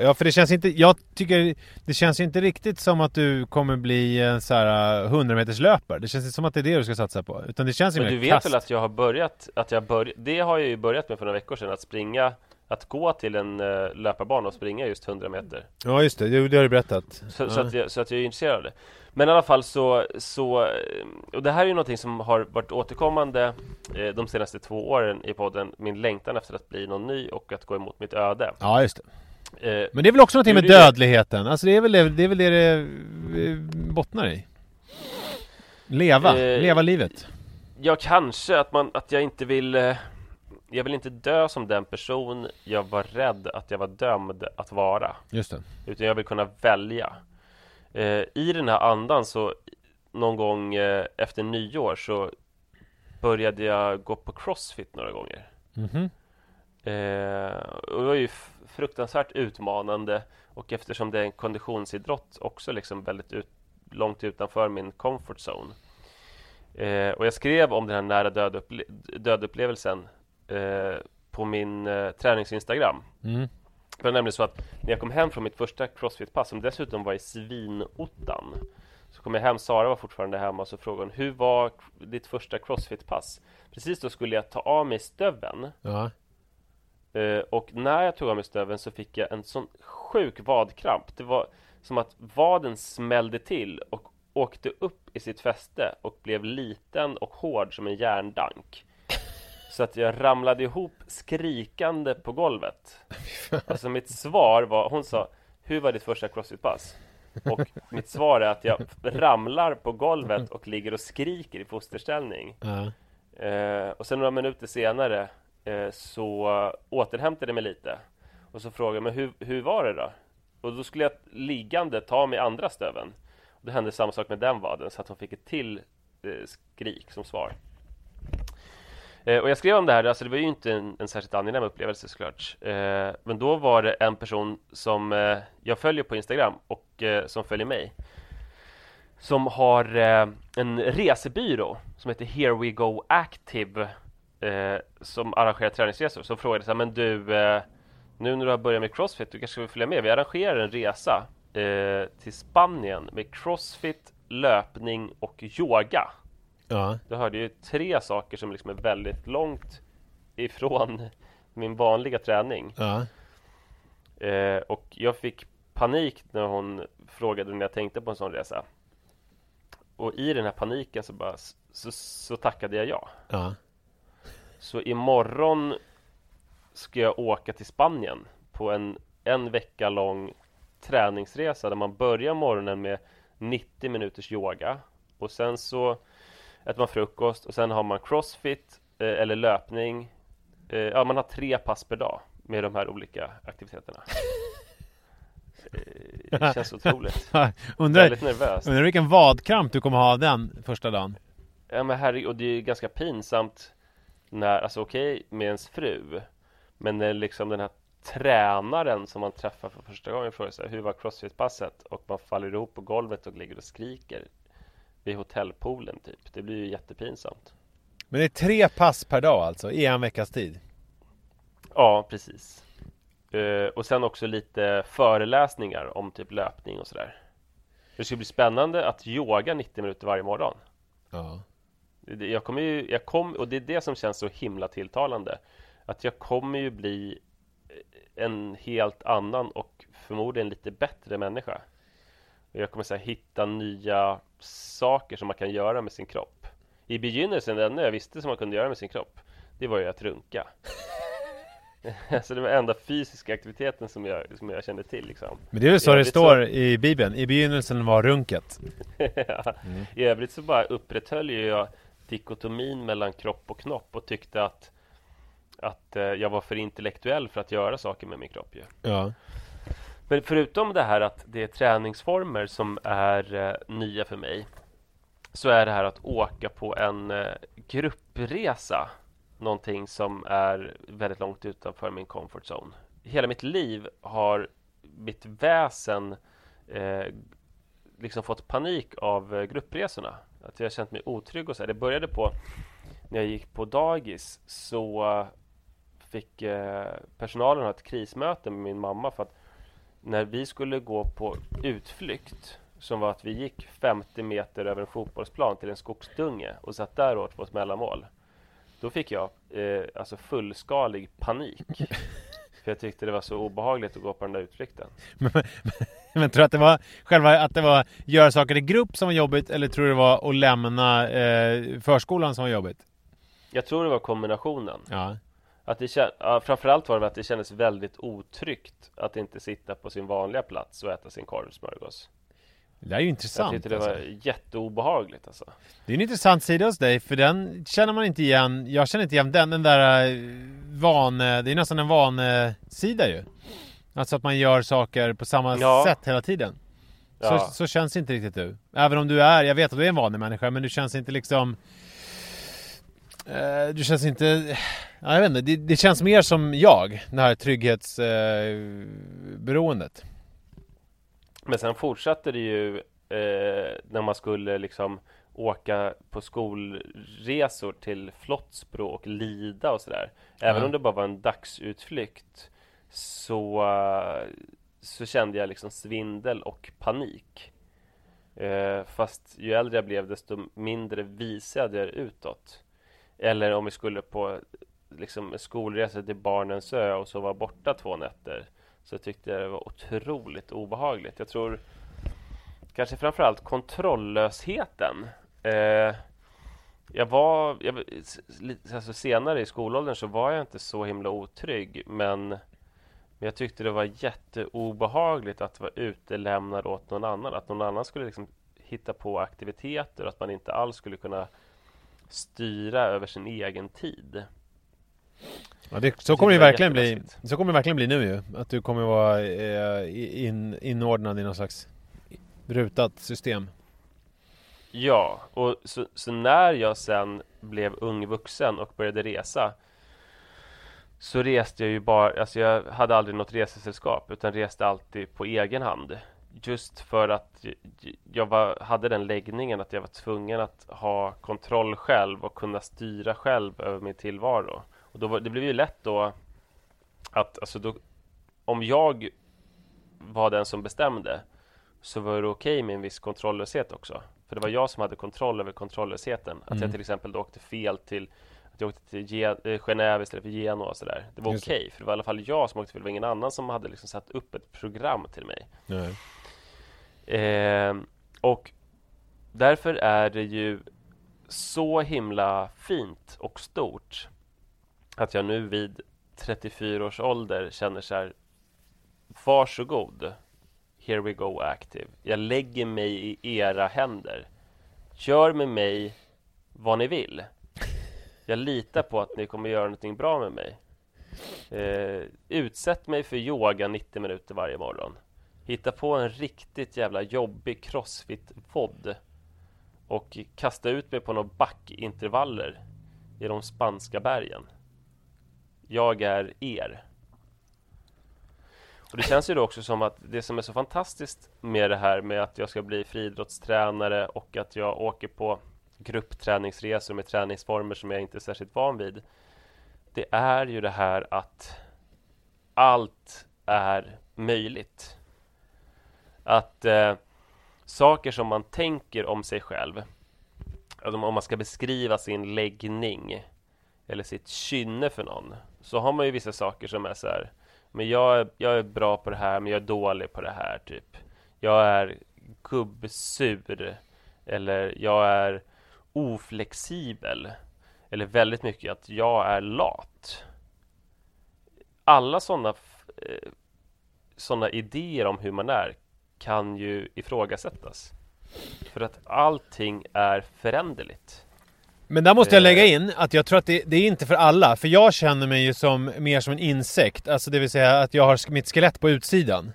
Ja för det känns inte, jag tycker det känns inte riktigt som att du kommer bli en så här 100 meters löpare. Det känns inte som att det är det du ska satsa på. Utan det känns ju Men mer du vet kast. väl att jag har börjat, att jag börj det har jag ju börjat med för några veckor sedan, att springa Att gå till en uh, löparbana och springa just 100 meter Ja just det, det, det har du berättat. så, ja. så, att jag, så att jag är intresserad av det Men i alla fall så, så eh, Och det här är ju någonting som har varit återkommande eh, De senaste två åren i podden Min längtan efter att bli någon ny och att gå emot mitt öde Ja just det. eh, Men det är väl också någonting med dödligheten? Alltså det är väl det det, är väl det, det eh, bottnar i? Leva, Eh, leva livet. Ja, kanske att, man, att jag inte vill eh, Jag vill inte dö som den person jag var rädd att jag var dömd att vara. Just det. Utan jag vill kunna välja. Eh, I den här andan så Någon gång eh, efter nyår så Började jag gå på crossfit några gånger. Mhm. eh, Och det var ju fruktansvärt utmanande. Och eftersom det är en konditionsidrott också liksom väldigt ut, långt utanför min comfort zone. Eh, Och jag skrev om den här nära död-upple- död-upplevelsen eh, På min eh, tränings-instagram Mm. det var nämligen så att när jag kom hem från mitt första crossfit-pass som dessutom var i svinottan Så kom jag hem, Sara var fortfarande hemma och så frågade hon Hur var ditt första crossfit-pass? Precis då skulle jag ta av mig stöveln Ja. eh, Och när jag tog av mig stöveln så fick jag en sån sjuk vadkramp Det var som att vaden smällde till och åkte upp i sitt fäste och blev liten och hård som en järndank så att jag ramlade ihop skrikande på golvet Alltså mitt svar var, hon sa Hur var ditt första crossfit-pass? Och mitt svar är att jag ramlar på golvet och ligger och skriker i fosterställning Ja. eh, Och sen några minuter senare eh, så återhämtade jag mig lite. Och så frågade jag, men hur, hur var det då? Och då skulle jag liggande ta mig andra stöven. Och då hände samma sak med den vaden, så att hon fick ett till eh, skrik som svar. Eh, och jag skrev om det här, alltså det var ju inte en, en särskilt angenäm upplevelse såklart. Eh, men då var det en person som eh, jag följer på Instagram och eh, som följer mig. Som har eh, en resebyrå som heter Here We Go Active. Eh, som arrangerar träningsresor. Som frågade så här, men du, nu när du har börjat med Crossfit, du kanske vill följa med? Vi arrangerar en resa till Spanien med Crossfit, löpning och yoga. Ja. Du hörde ju tre saker som liksom är väldigt långt ifrån min vanliga träning. Ja. Eh, och jag fick panik när hon frågade när jag tänkte på en sån resa. Och i den här paniken så bara så, så tackade jag ja. ja. Så imorgon ska jag åka till Spanien på en en vecka lång träningsresa där man börjar morgonen med 90 minuters yoga och sen så äter man frukost och sen har man crossfit eh, eller löpning. Eh, ja, man har tre pass per dag med de här olika aktiviteterna. Eh, det känns otroligt. undrar, Väldigt nervöst. Undrar vilken vadkramp du kommer ha den första dagen? Ja men herregud, och det är ganska pinsamt när, alltså okej okay, med ens fru Men när liksom den här tränaren som man träffar för första gången frågar sig hur var crossfit-passet? Och man faller ihop på golvet och ligger och skriker vid hotellpoolen typ. Det blir ju jättepinsamt. Men det är tre pass per dag alltså, i en veckas tid? Ja, precis. Uh, och sen också lite föreläsningar om typ löpning och sådär. Det ska bli spännande att yoga 90 minuter varje morgon. Ja. Jag kommer ju, jag kom, och det är det som känns så himla tilltalande. Att jag kommer ju bli en helt annan och förmodligen lite bättre människa. Jag kommer så här, hitta nya saker som man kan göra med sin kropp. I begynnelsen, det enda jag visste som man kunde göra med sin kropp, det var ju att runka. alltså det var enda fysiska aktiviteten som jag, som jag kände till liksom. Men det är väl så det står så... i Bibeln, i begynnelsen var runket. ja. mm. I övrigt så bara upprätthöll jag dikotomin mellan kropp och knopp och tyckte att att eh, jag var för intellektuell för att göra saker med min kropp ju. Ja. Men förutom det här att det är träningsformer som är eh, nya för mig så är det här att åka på en eh, gruppresa någonting som är väldigt långt utanför min comfort zone. Hela mitt liv har mitt väsen eh, liksom fått panik av eh, gruppresorna. Att jag har känt mig otrygg och så här. Det började på när jag gick på dagis så eh, fick eh, personalen ha ett krismöte med min mamma för att när vi skulle gå på utflykt som var att vi gick 50 meter över en fotbollsplan till en skogsdunge och satt där och åt vårt mellanmål. Då fick jag eh, alltså fullskalig panik. För jag tyckte det var så obehagligt att gå på den där utflykten. men, men, men tror du att det var själva att det var göra saker i grupp som var jobbigt eller tror du det var att lämna eh, förskolan som var jobbigt? Jag tror det var kombinationen. Ja. Att det känd, ja, framförallt var det att det kändes väldigt otryggt att inte sitta på sin vanliga plats och äta sin korvsmörgås. Det är ju intressant. Jag tyckte det var alltså. jätteobehagligt alltså. Det är en intressant sida hos dig, för den känner man inte igen. Jag känner inte igen den, den där eh, vane, det är nästan en vanesida ju. Alltså att man gör saker på samma ja. sätt hela tiden. Så, ja. så känns inte riktigt du. Även om du är, jag vet att du är en vanemänniska, men du känns inte liksom Eh, du känns inte... Ja, jag vet inte, det, det, känns mer som jag, det här trygghetsberoendet. Eh, Men sen fortsatte det ju eh, när man skulle liksom åka på skolresor till Flottsbro och Lida och sådär. Även ja. om det bara var en dagsutflykt så, så kände jag liksom svindel och panik. Eh, fast ju äldre jag blev desto mindre visade jag utåt. Eller om vi skulle på liksom, skolresa till Barnens ö och så var borta två nätter så tyckte jag det var otroligt obehagligt. Jag tror kanske framförallt kontrolllösheten. Eh, jag var, jag, alltså senare i skolåldern så var jag inte så himla otrygg men, men jag tyckte det var jätteobehagligt att vara utelämnad åt någon annan. Att någon annan skulle liksom hitta på aktiviteter och att man inte alls skulle kunna styra över sin egen tid. Ja, det, så kommer det verkligen bli. Så kommer det verkligen bli nu ju. Att du kommer vara eh, in, inordnad i någon slags rutat system. Ja, och så, så när jag sen blev ung vuxen och började resa så reste jag ju bara, alltså jag hade aldrig något resesällskap utan reste alltid på egen hand. Just för att jag var, hade den läggningen att jag var tvungen att ha kontroll själv och kunna styra själv över min tillvaro. Och då var, det blev ju lätt då att, alltså då, om jag var den som bestämde så var det okej med en viss kontrolllöshet också. För det var jag som hade kontroll över kontrolllösheten. Att jag Mm. till exempel då åkte fel till att jag åkte till eh, Genève istället för Genua och sådär. Det var okej, för det var i alla fall jag som åkte fel. Det var ingen annan som hade liksom satt upp ett program till mig. Nej. Eh, och därför är det ju så himla fint och stort att jag nu vid 34 års ålder känner så här Varsågod Here we go active. Jag lägger mig i era händer. Gör med mig vad ni vill. Jag litar på att ni kommer göra någonting bra med mig. Eh, Utsätt mig för yoga 90 minuter varje morgon. Hitta på en riktigt jävla jobbig Crossfit-vodd, och kasta ut mig på några backintervaller i de spanska bergen. Jag är er. Och det känns ju då också som att det som är så fantastiskt med det här med att jag ska bli friidrottstränare och att jag åker på gruppträningsresor med träningsformer som jag inte är särskilt van vid. Det är ju det här att allt är möjligt. Att eh, saker som man tänker om sig själv, om man ska beskriva sin läggning eller sitt kynne för någon, så har man ju vissa saker som är så här, men jag är, jag är bra på det här, men jag är dålig på det här, typ. Jag är gubbsur, eller jag är oflexibel, eller väldigt mycket att jag är lat. Alla sådana eh, sådana idéer om hur man är kan ju ifrågasättas. För att allting är föränderligt. Men där måste jag Eh. lägga in att jag tror att det, det är inte för alla. För jag känner mig ju som mer som en insekt. Alltså det vill säga att jag har mitt skelett på utsidan.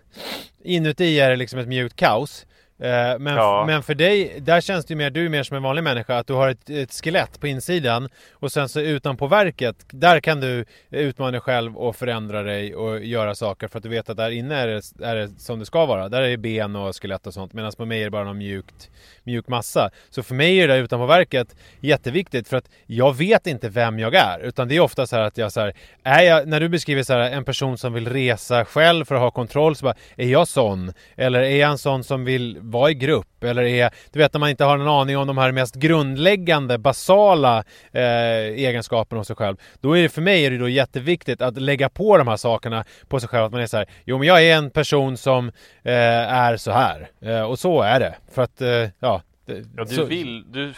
Inuti är det liksom ett mjukt kaos. Eh, Men, Ja. men för dig, där känns det ju mer, du är mer som en vanlig människa, att du har ett, ett skelett på insidan och sen så utanpå verket, där kan du utmana dig själv och förändra dig och göra saker för att du vet att där inne är det, är det som det ska vara. Där är det ben och skelett och sånt, medan på mig är det bara någon mjukt, mjuk massa. Så för mig är det där utanpå verket jätteviktigt för att jag vet inte vem jag är, utan det är ofta så här att jag så här, är jag, när du beskriver så här, en person som vill resa själv för att ha kontroll, så bara, är jag sån? Eller är jag en sån som vill vara i grupp? Eller är du vet när man inte har en aning om de här mest grundläggande, basala eh, egenskaperna hos sig själv. Då är det för mig är det då jätteviktigt att lägga på de här sakerna på sig själv. Att man är så här, jo men jag är en person som eh, är så här. Eh, och så är det. För att, eh, ja. det- Ja, du så- vill, du,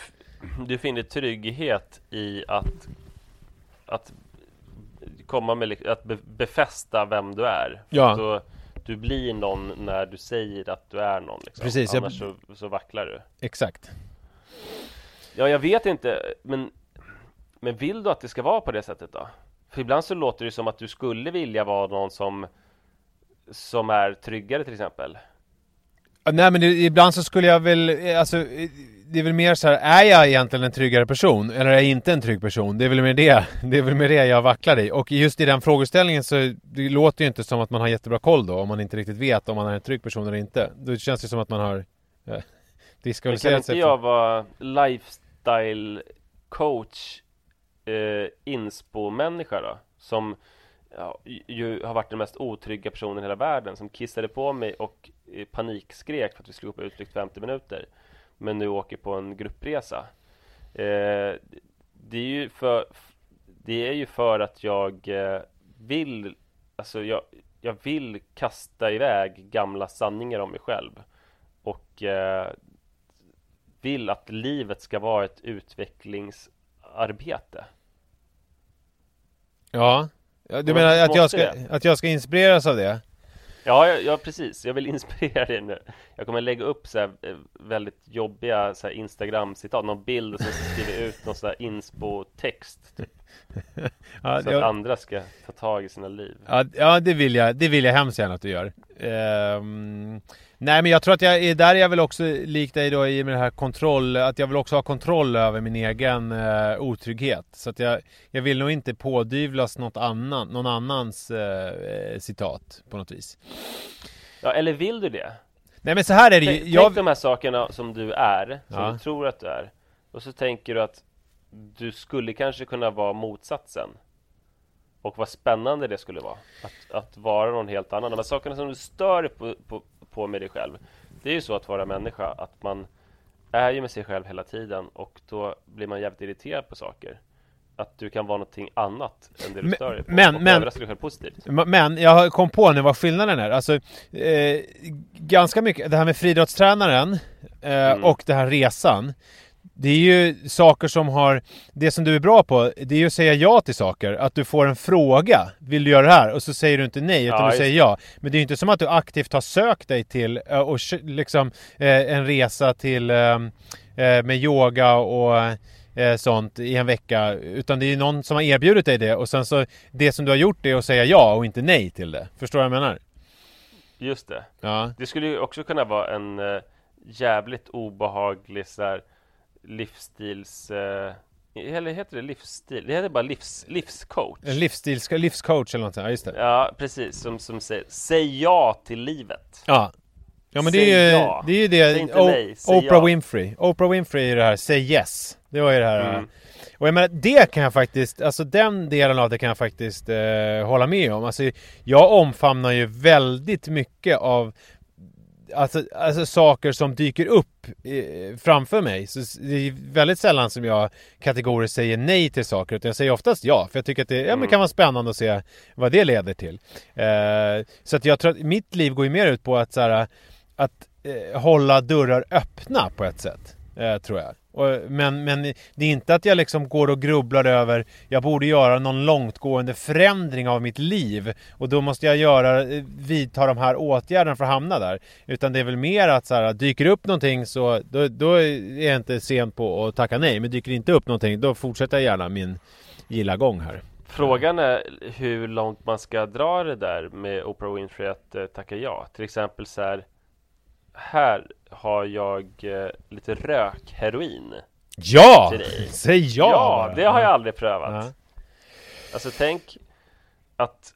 du finner trygghet i att, att komma med, att be, befästa vem du är. Ja. Då, du blir någon när du säger att du är någon. Liksom. Precis, jag- Annars så, så vacklar du. Exakt. Ja, jag vet inte, men, men vill du att det ska vara på det sättet då? För ibland så låter det som att du skulle vilja vara någon som, som är tryggare till exempel. Nej men det, ibland så skulle jag väl, eh, alltså det är väl mer så här, är jag egentligen en tryggare person eller är jag inte en trygg person? Det är väl mer det, det är väl mer det jag vacklar i. Och just i den frågeställningen så det låter ju inte som att man har jättebra koll då om man inte riktigt vet om man är en trygg person eller inte. Då känns det som att man har eh, Men kan diskvalificerat inte sig. jag vara lifestyle coach eh, inspo-människa då? Som ja, ju har varit den mest otrygga personen i hela världen Som kissade på mig och panikskrek för att vi skulle gå på utflykt 50 minuter Men nu åker på en gruppresa eh, Det är ju för Det är ju för att jag eh, vill Alltså jag, jag vill kasta iväg gamla sanningar om mig själv och eh, vill att livet ska vara ett utvecklingsarbete. Ja. du menar men att jag, ska, att jag ska inspireras av det? Ja, ja, ja, precis. Jag vill inspirera dig nu. Jag kommer lägga upp så här eh, väldigt jobbiga så här Instagram-citat, någon bild och så skriver jag ut någon så här inspo-text. Typ. Ja, Så jag- att andra ska ta tag i sina liv. Ja, ja det, vill jag, det vill jag hemskt gärna att du gör. Ehm, nej men jag tror att jag är där jag väl också lik dig då i med det här kontroll, att jag vill också ha kontroll över min egen uh, otrygghet. Så att jag, jag vill nog inte pådyvlas något annan, någon annans eh, eh, citat på något vis. Ja, eller vill du det? Nej men så här är det ju. Tänk, Jag, tänk de här sakerna som du är, som Ja. du tror att du är. Och så tänker du att du skulle kanske kunna vara motsatsen. Och vad spännande det skulle vara. Att, att vara någon helt annan. De här sakerna som du stör på, på, på med dig själv. Det är ju så att vara människa, att man är ju med sig själv hela tiden och då blir man jävligt irriterad på saker. Att du kan vara någonting annat än det du Men- stör dig på. men- och men- dig själv positivt. Men jag kom på nu vad skillnaden är. Alltså, eh, ganska mycket, det här med friidrottstränaren eh, Mm. och den här resan. Det är ju saker som har, det som du är bra på, det är ju att säga ja till saker. Att du får en fråga, vill du göra det här? Och så säger du inte nej, utan Ja, du säger ja. Men det är ju inte som att du aktivt har sökt dig till eh, och liksom eh, en resa till eh, eh, med yoga och sånt i en vecka. Utan det är ju någon som har erbjudit dig det och sen så det som du har gjort är att säga ja och inte nej till det. Förstår du vad jag menar? Just det. Ja. Det skulle ju också kunna vara en jävligt obehaglig så här, livsstils... Eh, eller heter det livsstil? Det heter bara livs, livscoach. En livsstils, livscoach eller något sånt. Ja, just det. Ja, precis. Som, som säger Säg ja till livet. Ja. Ja men det Säg är ju ja. det, är ju Säg det O- nej, säg Oprah ja. Winfrey. Oprah Winfrey är det här Say yes. Det var ju det här. Mm. Och jag menar det kan jag faktiskt, alltså den delen av det kan jag faktiskt eh, hålla med om. Alltså jag omfamnar ju väldigt mycket av Alltså, alltså saker som dyker upp eh, framför mig. Så det är väldigt sällan som jag kategoriskt säger nej till saker. Utan jag säger oftast ja. För jag tycker att det ja, men Mm. kan vara spännande att se vad det leder till. Eh, så att jag tror att mitt liv går ju mer ut på att, så här, att eh, hålla dörrar öppna på ett sätt. Eh, tror jag. Och, men, men det är inte att jag liksom går och grubblar över Jag borde göra någon långtgående förändring av mitt liv Och då måste jag göra, vidta de här åtgärderna för att hamna där Utan det är väl mer att så här, dyker upp någonting så då, då är jag inte sen på att tacka nej Men dyker inte upp någonting då fortsätter jag gärna min gilla gång här Frågan är hur långt man ska dra det där med Oprah Winfrey att eh, tacka ja. Till exempel så här. Här har jag eh, lite rökheroin. Ja! Till dig. Säg ja! Ja, bara. det har jag aldrig prövat. Ja. Alltså tänk att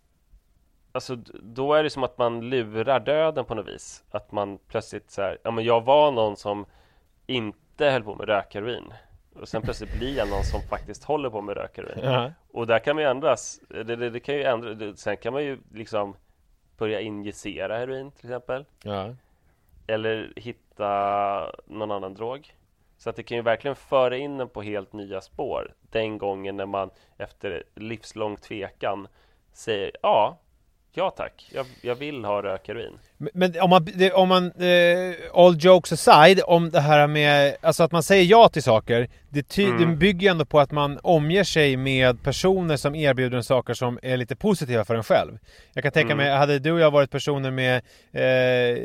Alltså d- då är det som att man lurar döden på något vis. Att man plötsligt så här, ja men jag var någon som inte höll på med rökheroin. Och sen plötsligt blir jag någon som faktiskt håller på med rökheroin. Ja. Och där kan man ju ändras. Det, det, det kan ju ändra. Det, sen kan man ju liksom börja injicera heroin till exempel. Ja. Eller hitta någon annan drog. Så att det kan ju verkligen föra in en på helt nya spår. Den gången när man efter livslång tvekan säger ja, ja tack, jag, jag vill ha rökheroin. Men- Men om man, det, om man eh, all jokes aside, om det här med, alltså att man säger ja till saker, det, ty, Mm. det bygger ändå på att man omger sig med personer som erbjuder en saker som är lite positiva för en själv. Jag kan tänka Mm. mig, hade du och jag varit personer med eh,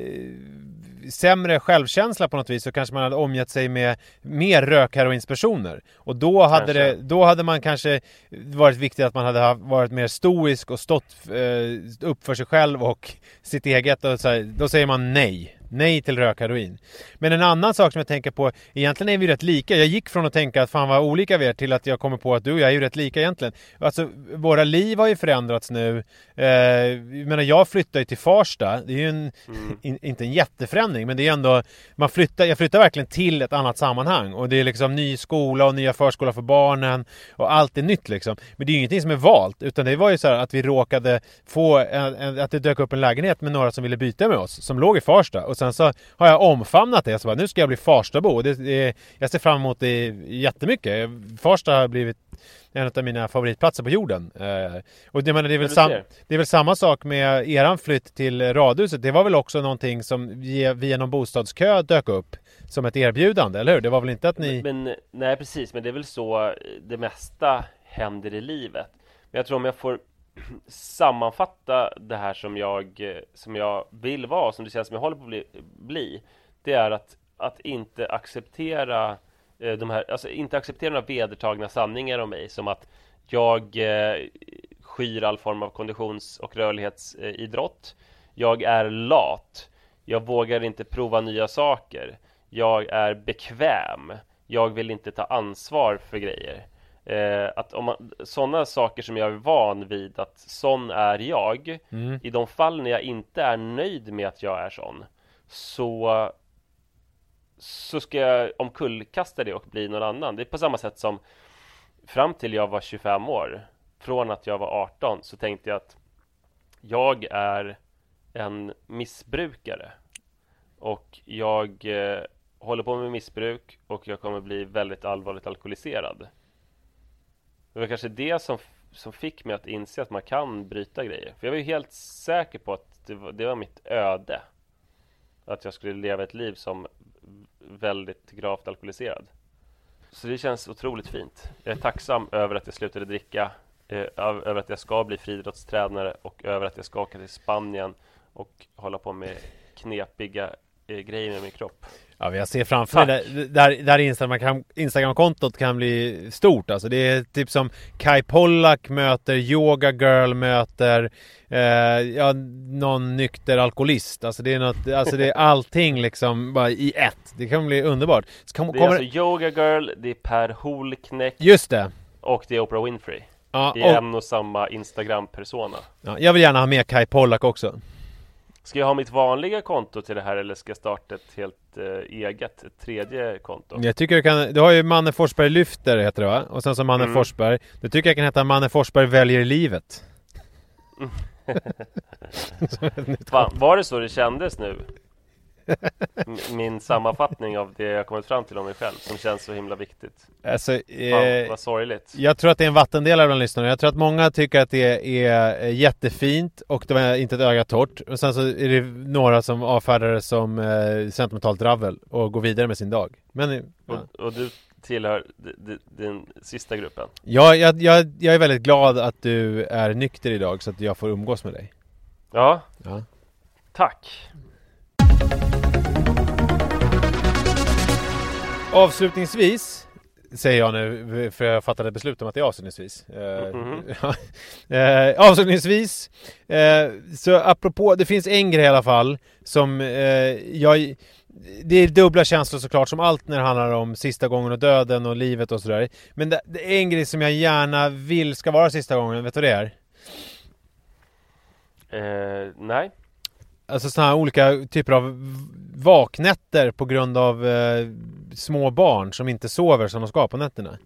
sämre självkänsla på något vis så kanske man hade omgett sig med mer rökheroinspersoner. Och då hade, Kanske. det, då hade man kanske varit viktigt att man hade varit mer stoisk och stått eh, upp för sig själv och sitt eget. Och så här, då säger man nej. Nej till rökheroin. Men en annan sak som jag tänker på, egentligen är vi rätt lika. Jag gick från att tänka att fan vad olika vi är till att jag kommer på att du och jag är ju rätt lika egentligen. Alltså våra liv har ju förändrats nu. Eh, jag menar jag flyttade ju till Farsta. Det är ju en, in, inte en jätteförändring men det är ändå, man flyttar, jag flyttar verkligen till ett annat sammanhang. Och det är liksom ny skola och nya förskola för barnen. Och allt är nytt liksom. Men det är ju ingenting som är valt. Utan det var ju så här att vi råkade få, en, en, att det dök upp en lägenhet med några som ville byta med oss. Som låg i Farsta. Och sen så har jag omfamnat det. Så bara, nu ska jag bli Farstabo. Det, det, jag ser fram emot det jättemycket. Farsta har blivit en av mina favoritplatser på jorden. Eh, och det, menar, det, är väl sam, det är väl samma sak med eran flytt till radhuset. Det var väl också någonting som via, via någon bostadskö dök upp som ett erbjudande, eller hur? Det var väl inte att ni... Men nej precis, men det är väl så det mesta händer i livet. Men jag tror om jag får sammanfatta det här som jag, som jag vill vara, som det känns som jag håller på att bli, bli det är att, att inte acceptera eh, de här, alltså inte acceptera några vedertagna sanningar om mig som att jag eh, skyr all form av konditions och rörlighetsidrott. Jag är lat. Jag vågar inte prova nya saker. Jag är bekväm. Jag vill inte ta ansvar för grejer. Eh, att om man, sådana saker som jag är van vid att sån är jag Mm. I de fall när jag inte är nöjd med att jag är sån Så Så ska jag omkullkasta det och bli någon annan. Det är på samma sätt som Fram till jag var 25 år Från att jag var 18 så tänkte jag att Jag är en missbrukare. Och jag eh, håller på med missbruk och jag kommer bli väldigt allvarligt alkoholiserad det var kanske det som, som fick mig att inse att man kan bryta grejer. För jag var ju helt säker på att det var, det var mitt öde. Att jag skulle leva ett liv som väldigt gravt alkoholiserad. Så det känns otroligt fint. Jag är tacksam över att jag slutade dricka, eh, över att jag ska bli friidrottstränare och över att jag ska åka till Spanien och hålla på med knepiga eh, grejer med min kropp. Ja, jag ser framför mig där, där, där Instagram, Instagram-kontot kan bli stort alltså. Det är typ som Kai Pollak möter Yoga Girl möter eh, ja, någon nykter alkoholist. Alltså det är något, alltså det är allting liksom bara i ett. Det kan bli underbart. Så kom, Det är kommer, alltså Yoga Girl, det är Per Holknekt Just det! och det är Oprah Winfrey. Ja, I och, en och samma Instagram-persona. ja, jag vill gärna ha med Kai Pollak också. Ska jag ha mitt vanliga konto till det här eller ska jag starta ett helt eh, eget, ett tredje konto? Jag tycker du kan, du har ju Manne Forsberg Lyfter heter det va? Och sen så Manne Mm. Forsberg. Du tycker jag kan heta Manne Forsberg väljer livet. Fan, var det så det kändes nu? Min sammanfattning av det jag kommit fram till om mig själv som känns så himla viktigt. Alltså, Fan, eh, vad sorgligt. Jag tror att det är en vattendelare bland lyssnarna. Jag tror att många tycker att det är eh, jättefint och det var inte ett öga torrt. Och sen så är det några som avfärdar det som eh, sentimentalt dravel och går vidare med sin dag. Men eh, ja. Och, och du tillhör den sista gruppen. jag, jag, jag, jag är väldigt glad att du är nykter idag så att jag får umgås med dig. Ja, Ja. tack. Avslutningsvis Säger jag nu, för jag fattade beslut om att det är avslutningsvis. Eh, Mhm. eh, avslutningsvis, eh, så apropå, det finns en grej i alla fall som jag... Det är dubbla känslor såklart, som allt när det handlar om sista gången och döden och livet och sådär. Men det, det är en grej som jag gärna vill ska vara sista gången, vet du vad det är? Eh, nej. Alltså sådana här olika typer av vaknätter på grund av små barn som inte sover som de ska på nätterna.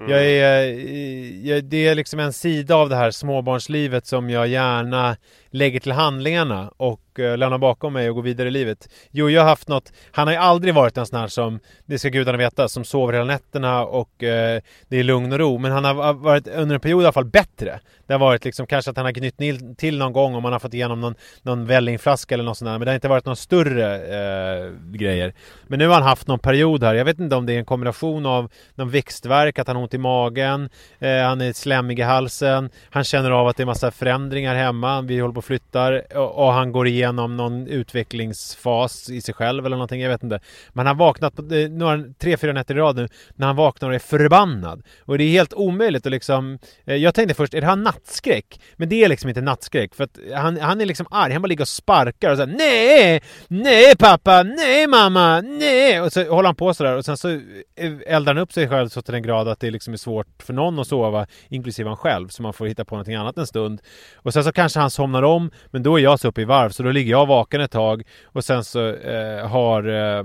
Mm. Jag är, eh, jag, det är liksom en sida av det här småbarnslivet som jag gärna lägger till handlingarna och eh, lämnar bakom mig och går vidare i livet. Jo, jag har haft något, han har ju aldrig varit en sån här som, det ska gudarna veta, som sover hela nätterna och eh, det är lugn och ro. Men han har varit under en period i alla fall bättre. Det har varit liksom kanske att han har gnytt till någon gång om man har fått igenom någon, någon vällingflaska eller något sånt där. Men det har inte varit några större eh, grejer. Men nu har han haft någon period här. Jag vet inte om det är en kombination av någon växtverk, att han har ont i magen, eh, han är slemmig i halsen, han känner av att det är massa förändringar hemma, vi håller på och flyttar och, och han går igenom någon utvecklingsfas i sig själv eller någonting, jag vet inte. Men han vaknat på eh, några, tre, fyra nätter i rad nu när han vaknar och är förbannad. Och det är helt omöjligt att liksom, eh, jag tänkte först, är det här nattskräck? Men det är liksom inte nattskräck för att han, han är liksom arg, han bara ligger och sparkar och säger nej, nej pappa, nej mamma, nej! Och så håller han på sådär och sen så eh, eldar han upp sig själv så till den grad att det liksom är svårt för någon att sova, inklusive han själv, så man får hitta på någonting annat en stund. Och sen så kanske han somnar om, men då är jag så uppe i varv så då ligger jag vaken ett tag och sen så eh, har eh,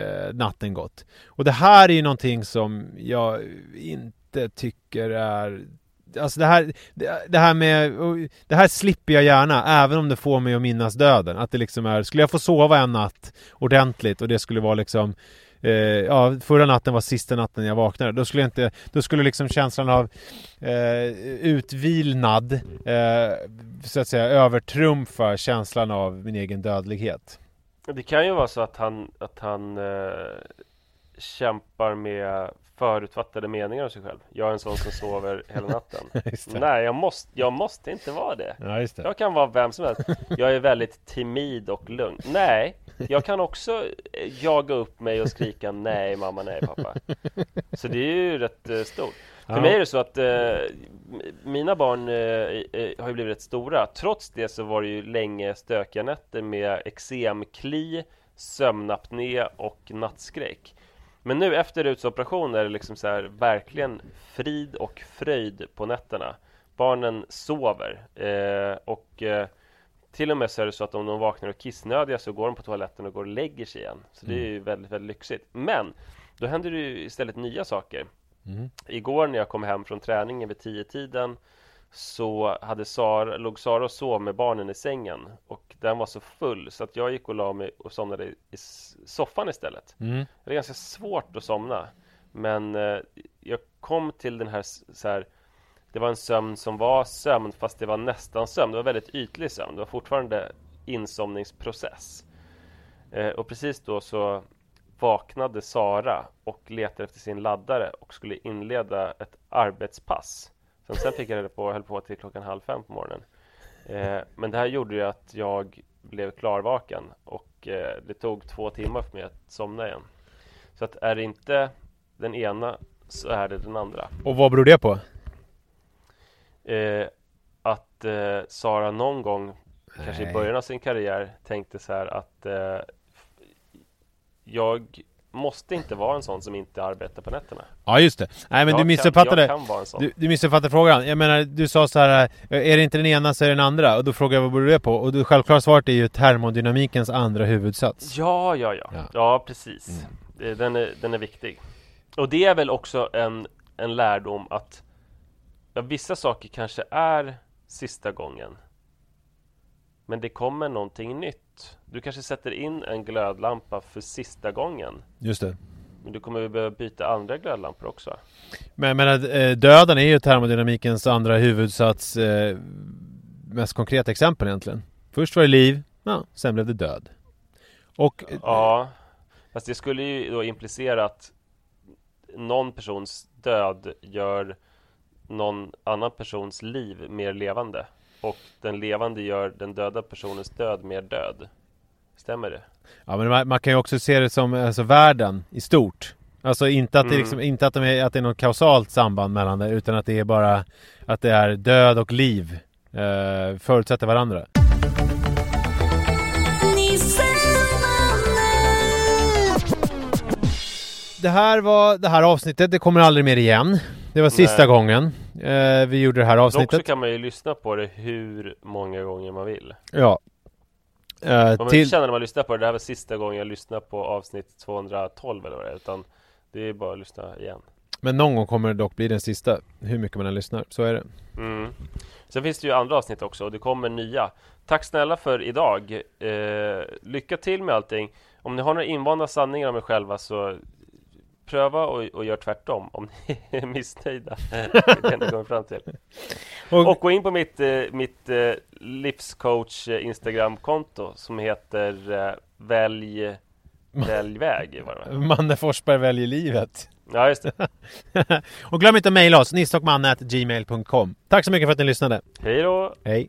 eh natten gått. Och det här är ju någonting som jag inte tycker är Alltså det här, det, det här med, det här slipper jag gärna även om det får mig att minnas döden. Att det liksom är, skulle jag få sova en natt ordentligt och det skulle vara liksom eh, ja, förra natten var sista natten jag vaknade. Då skulle jag inte, då skulle liksom känslan av eh, utvilnad eh, så att säga övertrumfa känslan av min egen dödlighet. Det kan ju vara så att han, att han eh, kämpar med förutfattade meningar om sig själv. Jag är en sån som sover hela natten. Nej, jag måste, jag måste inte vara det. Ja, det. Jag kan vara vem som helst. Jag är väldigt timid och lugn. Nej, jag kan också eh, jaga upp mig och skrika nej mamma, nej pappa. Så det är ju rätt eh, stort. För Ja. mig är det så att eh, mina barn eh, eh, har ju blivit rätt stora. Trots det så var det ju länge stökiga nätter med eksemkli, sömnapné och nattskräck. Men nu efter utsoperation är det liksom så här verkligen frid och fröjd på nätterna. Barnen sover eh, och till och med så är det så att om de vaknar och kissnödiga så går de på toaletten och går och lägger sig igen. Så det är ju väldigt, väldigt lyxigt. Men då händer det ju istället nya saker. Igår när jag kom hem från träningen vid tio tiden så hade Sara, låg Sara och sov med barnen i sängen och den var så full så att jag gick och la mig och somnade i soffan istället. Mm. Det är ganska svårt att somna men eh, jag kom till den här, så här det var en sömn som var sömn fast det var nästan sömn. Det var väldigt ytlig sömn. Det var fortfarande insomningsprocess. Eh, och precis då så vaknade Sara och letade efter sin laddare och skulle inleda ett arbetspass. Sen, sen fick jag reda på och höll på till klockan halv fem på morgonen. Eh, men det här gjorde ju att jag blev klarvaken och eh, det tog två timmar för mig att somna igen. Så att är det inte den ena så är det den andra. Och vad beror det på? Eh, att eh, Sara någon gång, kanske i Nej. början av sin karriär, tänkte så här att eh, jag måste inte vara en sån som inte arbetar på nätterna. Ja just det. Nej men jag du missuppfattade. Jag kan vara en sån. Du, du missuppfattade frågan. Jag menar, du sa så här, eh, är det inte den ena så är det den andra. Och då frågade jag vad beror det på? Och det självklara svaret är ju termodynamikens andra huvudsats. Ja, ja, ja. Ja. Ja, precis. Det- Den, är, den är viktig. Och det är väl också en, en lärdom att ja, vissa saker kanske är sista gången. Men det kommer någonting nytt. Du kanske sätter in en glödlampa för sista gången. Just det. Men du kommer behöva byta andra glödlampor också. Men menar, eh, döden är ju termodynamikens andra huvudsats eh, mest konkreta exempel egentligen. Först var det liv, ja, sen blev det död. Och eh, Ja, fast det skulle ju då implicera att någon persons död gör någon annan persons liv mer levande och den levande gör den döda personens död mer död. Stämmer det? Ja men man, man kan ju också se det som alltså, världen i stort. Alltså inte att, det Mm. liksom, inte att, de är, att det är något kausalt samband mellan det utan att det är bara att det är död och liv eh, förutsätter varandra. Det här var det här avsnittet, det kommer aldrig mer igen. Det var sista Nej. gången eh, vi gjorde det här Dock så avsnittet. kan man ju lyssna på det hur många gånger man vill. Ja. Eh, Man till, känna när man lyssnar på det, det här var sista gången jag lyssnade på avsnitt 212 eller vad det är, utan det är bara att lyssna igen. men någon gång kommer det dock bli den sista, hur mycket man än lyssnar. Så är det. Mm. Sen finns det ju andra avsnitt också och det kommer nya. Tack snälla för idag. Eh, lycka till med allting. Om ni har några invanda sanningar om er själva så pröva och, och gör tvärtom om ni är missnöjda. Det är det fram till. Och- Och gå in på mitt, eh, mitt eh, livscoach eh, Instagramkonto som heter Välj Välj väg. Manne Forsberg väljer livet. ja, just det. och glöm inte att mejla oss, nisstockmanne.gmail.com. Tack så mycket för att ni lyssnade. Hej då! Hej.